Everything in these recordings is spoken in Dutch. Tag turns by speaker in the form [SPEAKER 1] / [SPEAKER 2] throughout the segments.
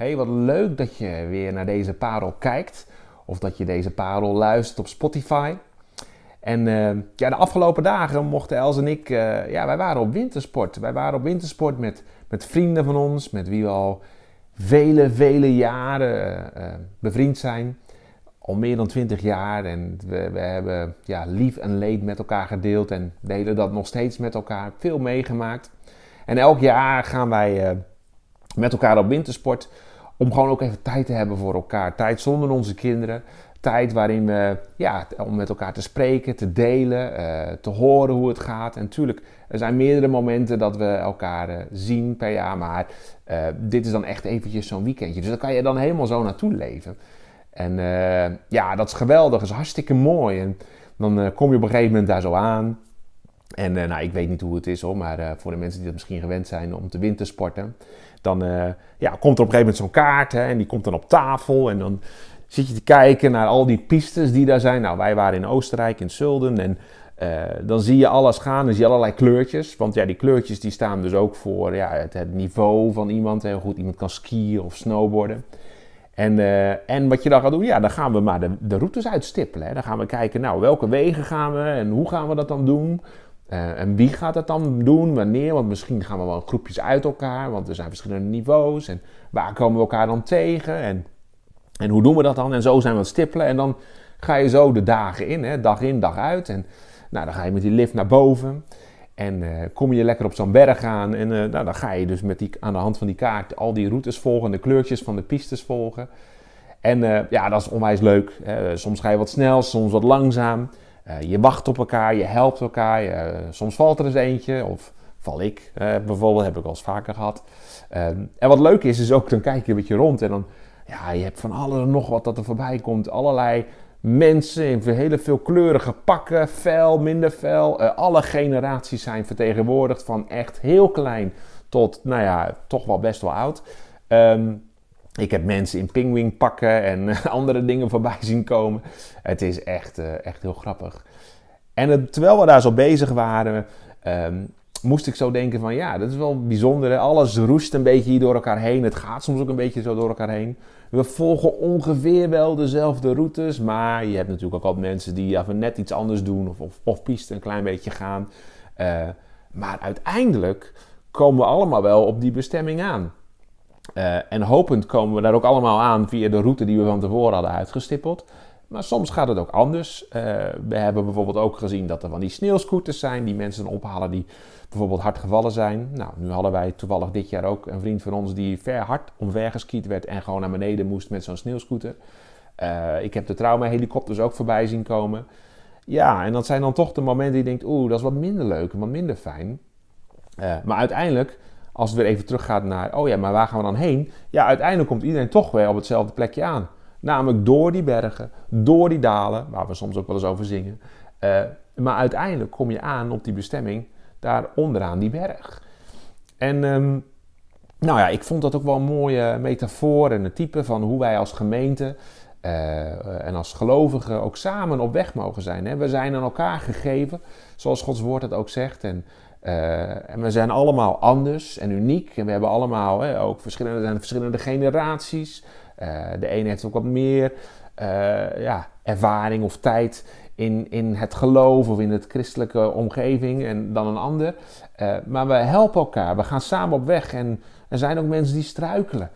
[SPEAKER 1] Hey, wat leuk dat je weer naar deze parel kijkt. Of dat je deze parel luistert op Spotify. En uh, ja, de afgelopen dagen mochten Els en ik, uh, ja, wij waren op wintersport. Wij waren op wintersport met, met vrienden van ons, met wie we al vele, vele jaren uh, bevriend zijn. Al meer dan twintig jaar. En we, we hebben ja, lief en leed met elkaar gedeeld en delen dat nog steeds met elkaar. Veel meegemaakt. En elk jaar gaan wij met elkaar op wintersport. Om gewoon ook even tijd te hebben voor elkaar. Tijd zonder onze kinderen. Tijd waarin we, ja, om met elkaar te spreken, te delen, uh, te horen hoe het gaat. En natuurlijk, er zijn meerdere momenten dat we elkaar uh, zien per jaar. Maar uh, dit is dan echt eventjes zo'n weekendje. Dus daar kan je dan helemaal zo naartoe leven. En ja, dat is geweldig. Dat is hartstikke mooi. En dan kom je op een gegeven moment daar zo aan. En nou, ik weet niet hoe het is hoor, maar voor de mensen die dat misschien gewend zijn om te wintersporten, dan uh, ja, komt er op een gegeven moment zo'n kaart hè, en die komt dan op tafel. En dan zit je te kijken naar al die pistes die daar zijn. Nou, wij waren in Oostenrijk, in Zulden. En dan zie je alles gaan, dan zie je allerlei kleurtjes. Want ja, die kleurtjes die staan dus ook voor ja, het, niveau van iemand. Heel goed, iemand kan skiën of snowboarden. En, en wat je dan gaat doen, ja, dan gaan we maar de, de routes uitstippelen. Hè. Dan gaan we kijken, nou, welke wegen gaan we en hoe gaan we dat dan doen? Uh, en wie gaat dat dan doen? Wanneer? Want misschien gaan we wel groepjes uit elkaar, want er zijn verschillende niveaus. En waar komen we elkaar dan tegen? En, en hoe doen we dat dan? En zo zijn we het stippelen. En dan ga je zo de dagen in, hè? dag in, dag uit. En nou, dan ga je met die lift naar boven. En uh, kom je lekker op zo'n berg aan. En uh, nou, dan ga je dus met die, aan de hand van die kaart al die routes volgen, de kleurtjes van de pistes volgen. En ja, dat is onwijs leuk. soms ga je wat snel, soms wat langzaam. Uh, je wacht op elkaar, je helpt elkaar. Uh, soms valt er eens eentje, of val ik uh, bijvoorbeeld, heb ik al eens vaker gehad. Ehm, en wat leuk is, is ook dan kijk je een beetje rond en dan, ja, je hebt van alles nog wat dat er voorbij komt. Allerlei mensen in hele veelkleurige pakken, fel, minder fel. alle generaties zijn vertegenwoordigd, van echt heel klein tot, nou ja, toch wel best wel oud. Um, ik heb mensen in pingwing pakken en andere dingen voorbij zien komen. Het is echt, uh, echt heel grappig. En terwijl we daar zo bezig waren, um, moest ik zo denken van ja, dat is wel bijzonder. Alles roest een beetje hier door elkaar heen. Het gaat soms ook een beetje zo door elkaar heen. We volgen ongeveer wel dezelfde routes, maar je hebt natuurlijk ook altijd mensen die even net iets anders doen of, of, of een klein beetje gaan. Uh, maar uiteindelijk komen we allemaal wel op die bestemming aan. Uh, en hopend komen we daar ook allemaal aan via de route die we van tevoren hadden uitgestippeld. Maar soms gaat het ook anders. Uh, we hebben bijvoorbeeld ook gezien dat er van die sneeuwscooters zijn die mensen ophalen die bijvoorbeeld hard gevallen zijn. Nou, nu hadden wij toevallig dit jaar ook een vriend van ons die ver hard omver geskiet werd en gewoon naar beneden moest met zo'n sneeuwscooter. Uh, ik heb de trauma-helikopters ook voorbij zien komen. Ja, en dat zijn dan toch de momenten die je denkt, oeh, dat is wat minder leuk wat minder fijn. Maar uiteindelijk als het weer even teruggaat naar, oh ja, maar waar gaan we dan heen? Ja, uiteindelijk komt iedereen toch weer op hetzelfde plekje aan. Namelijk door die bergen, door die dalen, waar we soms ook wel eens over zingen. Uh, maar uiteindelijk kom je aan op die bestemming, daar onderaan die berg. En um, nou ja, ik vond dat ook wel een mooie metafoor en een type van hoe wij als gemeente uh, en als gelovigen ook samen op weg mogen zijn. Hè? We zijn aan elkaar gegeven, zoals Gods woord het ook zegt. En uh, en we zijn allemaal anders en uniek. En we hebben allemaal hè, ook verschillende, zijn verschillende generaties. Uh, de ene heeft ook wat meer uh, ja, ervaring of tijd in, in het geloof of in het christelijke omgeving en dan een ander. maar we helpen elkaar. We gaan samen op weg. En er zijn ook mensen die struikelen.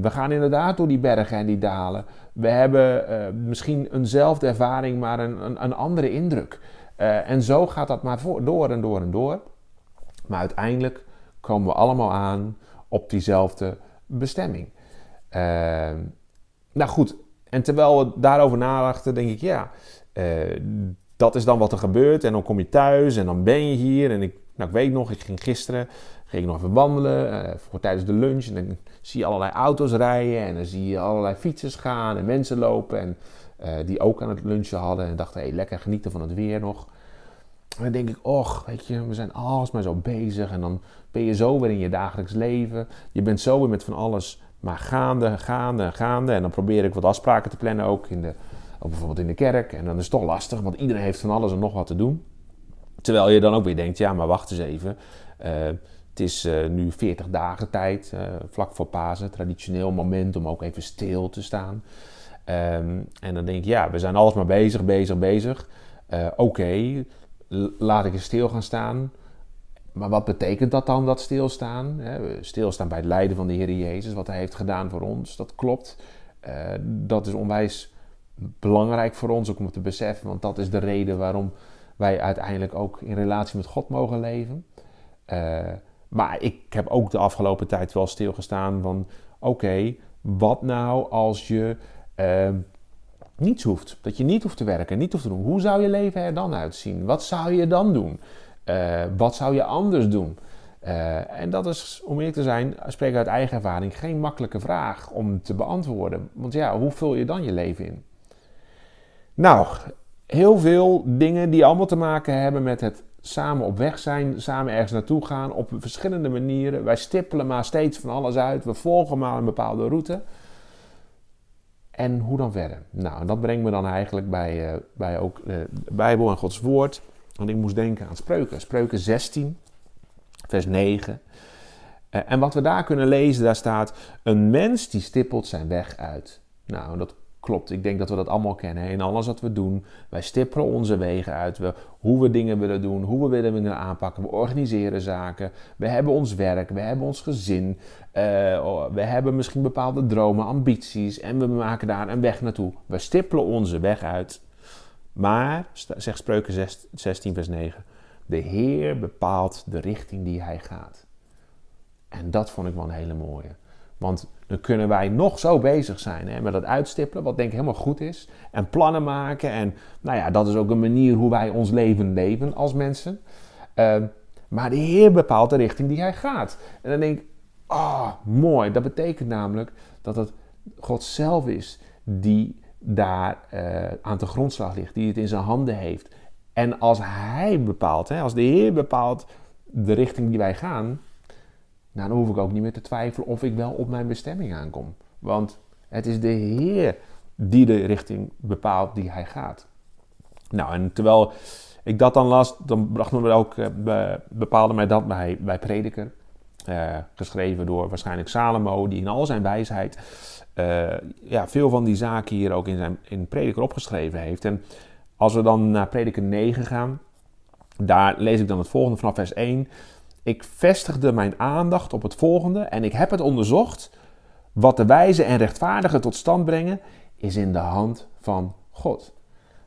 [SPEAKER 1] we gaan inderdaad door die bergen en die dalen. We hebben misschien eenzelfde ervaring, maar een, een, een andere indruk. Uh, en zo gaat dat maar voor, door en door en door. Maar uiteindelijk komen we allemaal aan op diezelfde bestemming. Uh, nou goed, en terwijl we daarover nadachten, denk ik, ja, uh, dat is dan wat er gebeurt. En dan kom je thuis en dan ben je hier. En ik, nou, ik weet nog, ik ging gisteren ging nog even wandelen voor tijdens de lunch. En dan zie je allerlei auto's rijden en dan zie je allerlei fietsers gaan en mensen lopen. En uh, die ook aan het lunchen hadden en dachten, hey, lekker genieten van het weer nog. En dan denk ik, och, weet je, we zijn maar zo bezig en dan ben je zo weer in je dagelijks leven. Je bent zo weer met van alles maar gaande, gaande, gaande. En dan probeer ik wat afspraken te plannen ook, in de, ook bijvoorbeeld in de kerk. En dan is het toch lastig, want iedereen heeft van alles en nog wat te doen. Terwijl je dan ook weer denkt, ja, maar wacht eens even. Uh, Het is uh, nu 40 dagen tijd, vlak voor Pasen, traditioneel moment om ook even stil te staan. Um, en dan denk ik, ja, we zijn alles maar bezig, bezig, bezig. Uh, Oké, laat ik eens stil gaan staan. Maar wat betekent dat dan, dat stilstaan? Stilstaan bij het lijden van de Heer Jezus, wat Hij heeft gedaan voor ons, dat klopt. dat is onwijs belangrijk voor ons ook om te beseffen, want dat is de reden waarom wij uiteindelijk ook in relatie met God mogen leven. Uh, maar ik heb ook de afgelopen tijd wel stilgestaan van: oké, wat nou als je uh, niets hoeft? Dat je niet hoeft te werken, niet hoeft te doen. Hoe zou je leven er dan uitzien? Wat zou je dan doen? Uh, wat zou je anders doen? Uh, en dat is, om eerlijk te zijn, spreek uit eigen ervaring, geen makkelijke vraag om te beantwoorden. Want ja, hoe vul je dan je leven in? Nou, heel veel dingen die allemaal te maken hebben met het samen op weg zijn, samen ergens naartoe gaan op verschillende manieren. Wij stippelen maar steeds van alles uit, we volgen maar een bepaalde route. En hoe dan verder? Nou, dat brengt me dan eigenlijk bij, uh, bij ook de Bijbel en Gods Woord. Want ik moest denken aan Spreuken. Spreuken 16, vers 9. Uh, en wat we daar kunnen lezen, daar staat: Een mens die stippelt zijn weg uit. Nou, dat klopt. Ik denk dat we dat allemaal kennen. In alles wat we doen, wij stippelen onze wegen uit. We, hoe we dingen willen doen, hoe we willen dingen aanpakken. We organiseren zaken. We hebben ons werk, we hebben ons gezin. Uh, we hebben misschien bepaalde dromen, ambities. En we maken daar een weg naartoe. We stippelen onze weg uit. Maar, zegt Spreuken 16, vers 9. De Heer bepaalt de richting die hij gaat. En dat vond ik wel een hele mooie. Want dan kunnen wij nog zo bezig zijn hè, met het uitstippelen, wat denk ik helemaal goed is. En plannen maken. En nou ja, dat is ook een manier hoe wij ons leven leven als mensen. Uh, maar de Heer bepaalt de richting die hij gaat. En dan denk ik, ah, oh, mooi. Dat betekent namelijk dat het God zelf is die daar uh, aan de grondslag ligt, die het in zijn handen heeft. En als hij bepaalt, hè, als de Heer bepaalt de richting die wij gaan, nou, dan hoef ik ook niet meer te twijfelen of ik wel op mijn bestemming aankom. Want het is de Heer die de richting bepaalt die hij gaat. Nou, en terwijl ik dat dan las, dan bracht me ook, uh, bepaalde mij dat bij, bij Prediker. Uh, geschreven door waarschijnlijk Salomo, die in al zijn wijsheid uh, ja, veel van die zaken hier ook in zijn in Prediker opgeschreven heeft. En als we dan naar Prediker 9 gaan, daar lees ik dan het volgende vanaf vers 1. Ik vestigde mijn aandacht op het volgende en ik heb het onderzocht. Wat de wijze en rechtvaardige tot stand brengen, is in de hand van God.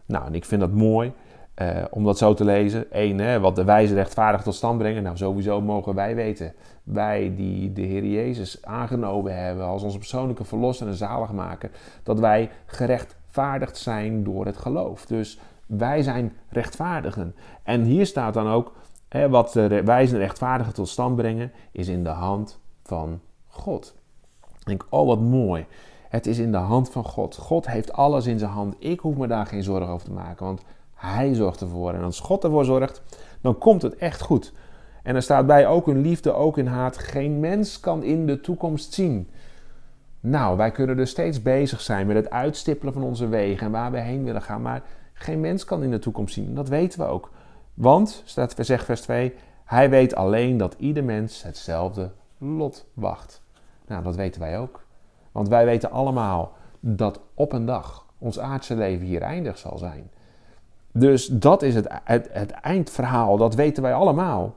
[SPEAKER 1] Nou, en ik vind dat mooi eh, om dat zo te lezen. Eén, hè, wat de wijze rechtvaardige tot stand brengen. Nou, sowieso mogen wij weten, wij die de Heer Jezus aangenomen hebben als onze persoonlijke verlosser en zaligmaker, dat wij gerechtvaardigd zijn door het geloof. Dus wij zijn rechtvaardigen. En hier staat dan ook wat de wijze en tot stand brengen, is in de hand van God. Ik denk, oh wat mooi. Het is in de hand van God. God heeft alles in zijn hand. Ik hoef me daar geen zorgen over te maken, want Hij zorgt ervoor. En als God ervoor zorgt, dan komt het echt goed. En er staat bij ook in liefde, ook in haat. Geen mens kan in de toekomst zien. Nou, wij kunnen dus steeds bezig zijn met het uitstippelen van onze wegen en waar we heen willen gaan. Maar geen mens kan in de toekomst zien. Dat weten we ook. Want, staat, zegt vers 2, hij weet alleen dat ieder mens hetzelfde lot wacht. Nou, dat weten wij ook. Want wij weten allemaal dat op een dag ons aardse leven hier eindig zal zijn. Dus dat is het, het, eindverhaal, dat weten wij allemaal.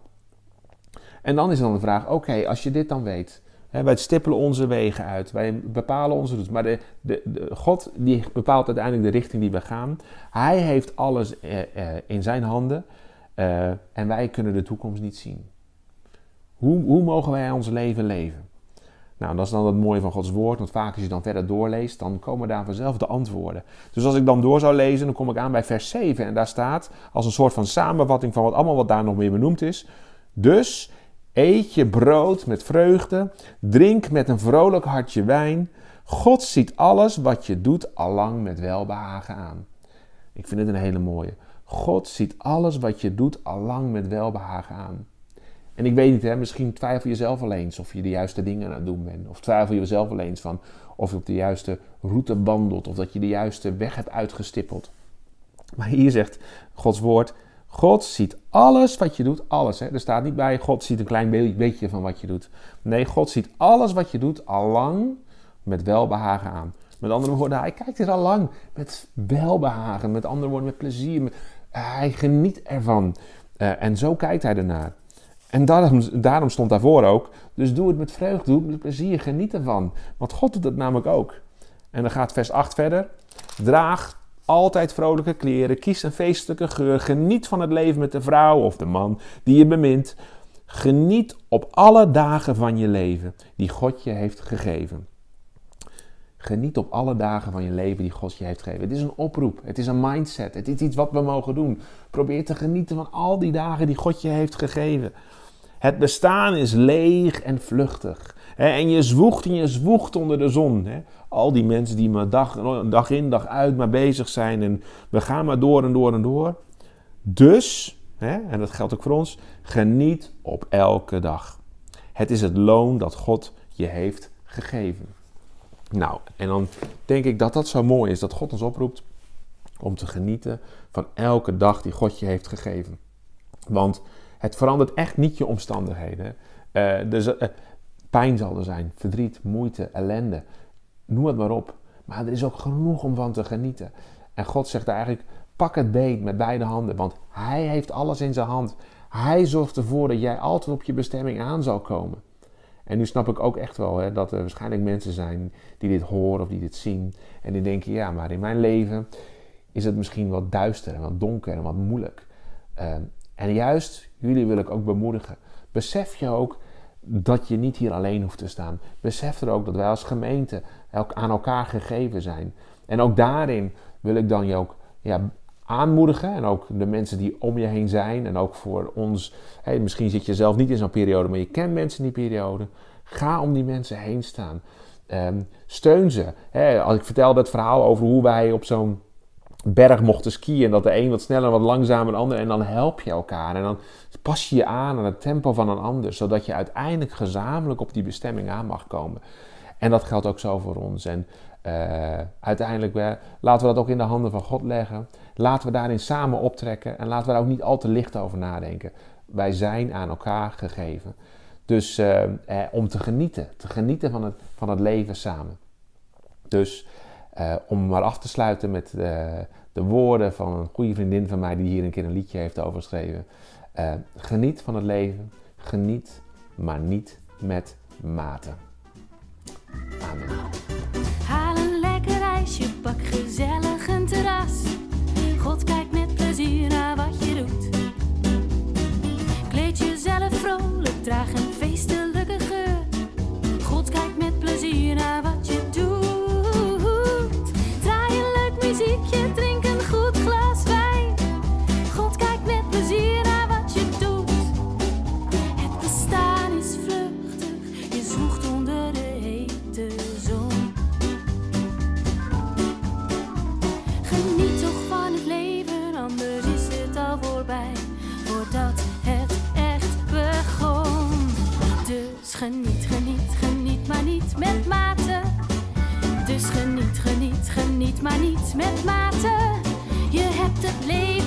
[SPEAKER 1] En dan is dan de vraag, oké, als je dit dan weet, hè, wij stippelen onze wegen uit, wij bepalen onze routes, maar de, de, God die bepaalt uiteindelijk de richting die we gaan. Hij heeft alles eh, eh, in zijn handen. Uh, en wij kunnen de toekomst niet zien. Hoe, hoe mogen wij ons leven leven? Nou, dat is dan het mooie van Gods woord, want vaak als je dan verder doorleest, dan komen daar vanzelf de antwoorden. Dus als ik dan door zou lezen, dan kom ik aan bij vers 7 en daar staat, als een soort van samenvatting van wat allemaal wat daar nog meer benoemd is. Dus eet je brood met vreugde, drink met een vrolijk hartje wijn. God ziet alles wat je doet allang met welbehagen aan. Ik vind het een hele mooie. God ziet alles wat je doet allang met welbehagen aan. En ik weet niet, hè, misschien twijfel je zelf wel eens of je de juiste dingen aan het doen bent. Of twijfel je zelf wel eens van of je op de juiste route wandelt. Of dat je de juiste weg hebt uitgestippeld. Maar hier zegt Gods woord, God ziet alles wat je doet, alles. Hè? Er staat niet bij, God ziet een klein beetje van wat je doet. Nee, God ziet alles wat je doet al lang met welbehagen aan. Met andere woorden, hij kijkt er al lang met welbehagen, met andere woorden, met plezier. Met, hij geniet ervan. Uh, en zo kijkt hij ernaar. En daarom, daarom stond daarvoor ook, dus doe het met vreugde, doe het met plezier, geniet ervan. Want God doet het namelijk ook. En dan gaat vers 8 verder. Draag altijd vrolijke kleren, kies een feestelijke geur, geniet van het leven met de vrouw of de man die je bemint. Geniet op alle dagen van je leven die God je heeft gegeven. Geniet op alle dagen van je leven die God je heeft gegeven. Het is een oproep, het is een mindset, het is iets wat we mogen doen. Probeer te genieten van al die dagen die God je heeft gegeven. Het bestaan is leeg en vluchtig. En je zwoegt en je zwoegt onder de zon. Al die mensen die maar dag, dag in, dag uit maar bezig zijn. En we gaan maar door en door en door. Dus, en dat geldt ook voor ons, geniet op elke dag. Het is het loon dat God je heeft gegeven. Nou, en dan denk ik dat dat zo mooi is, dat God ons oproept om te genieten van elke dag die God je heeft gegeven. Want het verandert echt niet je omstandigheden. Uh, dus, uh, pijn zal er zijn, verdriet, moeite, ellende. Noem het maar op. Maar er is ook genoeg om van te genieten. En God zegt eigenlijk: pak het beet met beide handen, want Hij heeft alles in zijn hand. Hij zorgt ervoor dat jij altijd op je bestemming aan zal komen. En nu snap ik ook echt wel hè, dat er waarschijnlijk mensen zijn die dit horen of die dit zien. En die denken: ja, maar in mijn leven is het misschien wat duister en wat donker en wat moeilijk. Uh, en juist jullie wil ik ook bemoedigen. Besef je ook dat je niet hier alleen hoeft te staan. Besef er ook dat wij als gemeente aan elkaar gegeven zijn. En ook daarin wil ik dan je ook ja, aanmoedigen. En ook de mensen die om je heen zijn. En ook voor ons. Misschien zit je zelf niet in zo'n periode, maar je kent mensen in die periode. Ga om die mensen heen staan. Um, steun ze. als ik vertelde het verhaal over hoe wij op zo'n berg mochten skiën. Dat de een wat sneller, wat langzamer, de ander. En dan help je elkaar. En dan pas je je aan aan het tempo van een ander. Zodat je uiteindelijk gezamenlijk op die bestemming aan mag komen. En dat geldt ook zo voor ons. En uh, uiteindelijk laten we dat ook in de handen van God leggen. Laten we daarin samen optrekken. En laten we daar ook niet al te licht over nadenken. Wij zijn aan elkaar gegeven. Dus uh, om te genieten. Te genieten van het, van het leven samen. Dus om maar af te sluiten met de, de, woorden van een goede vriendin van mij die hier een keer een liedje heeft overgeschreven. Geniet van het leven, geniet, maar niet met mate. Amen.
[SPEAKER 2] Geniet, geniet, geniet, maar niet met mate. Dus geniet, geniet, geniet, maar niet met mate. Je hebt het leven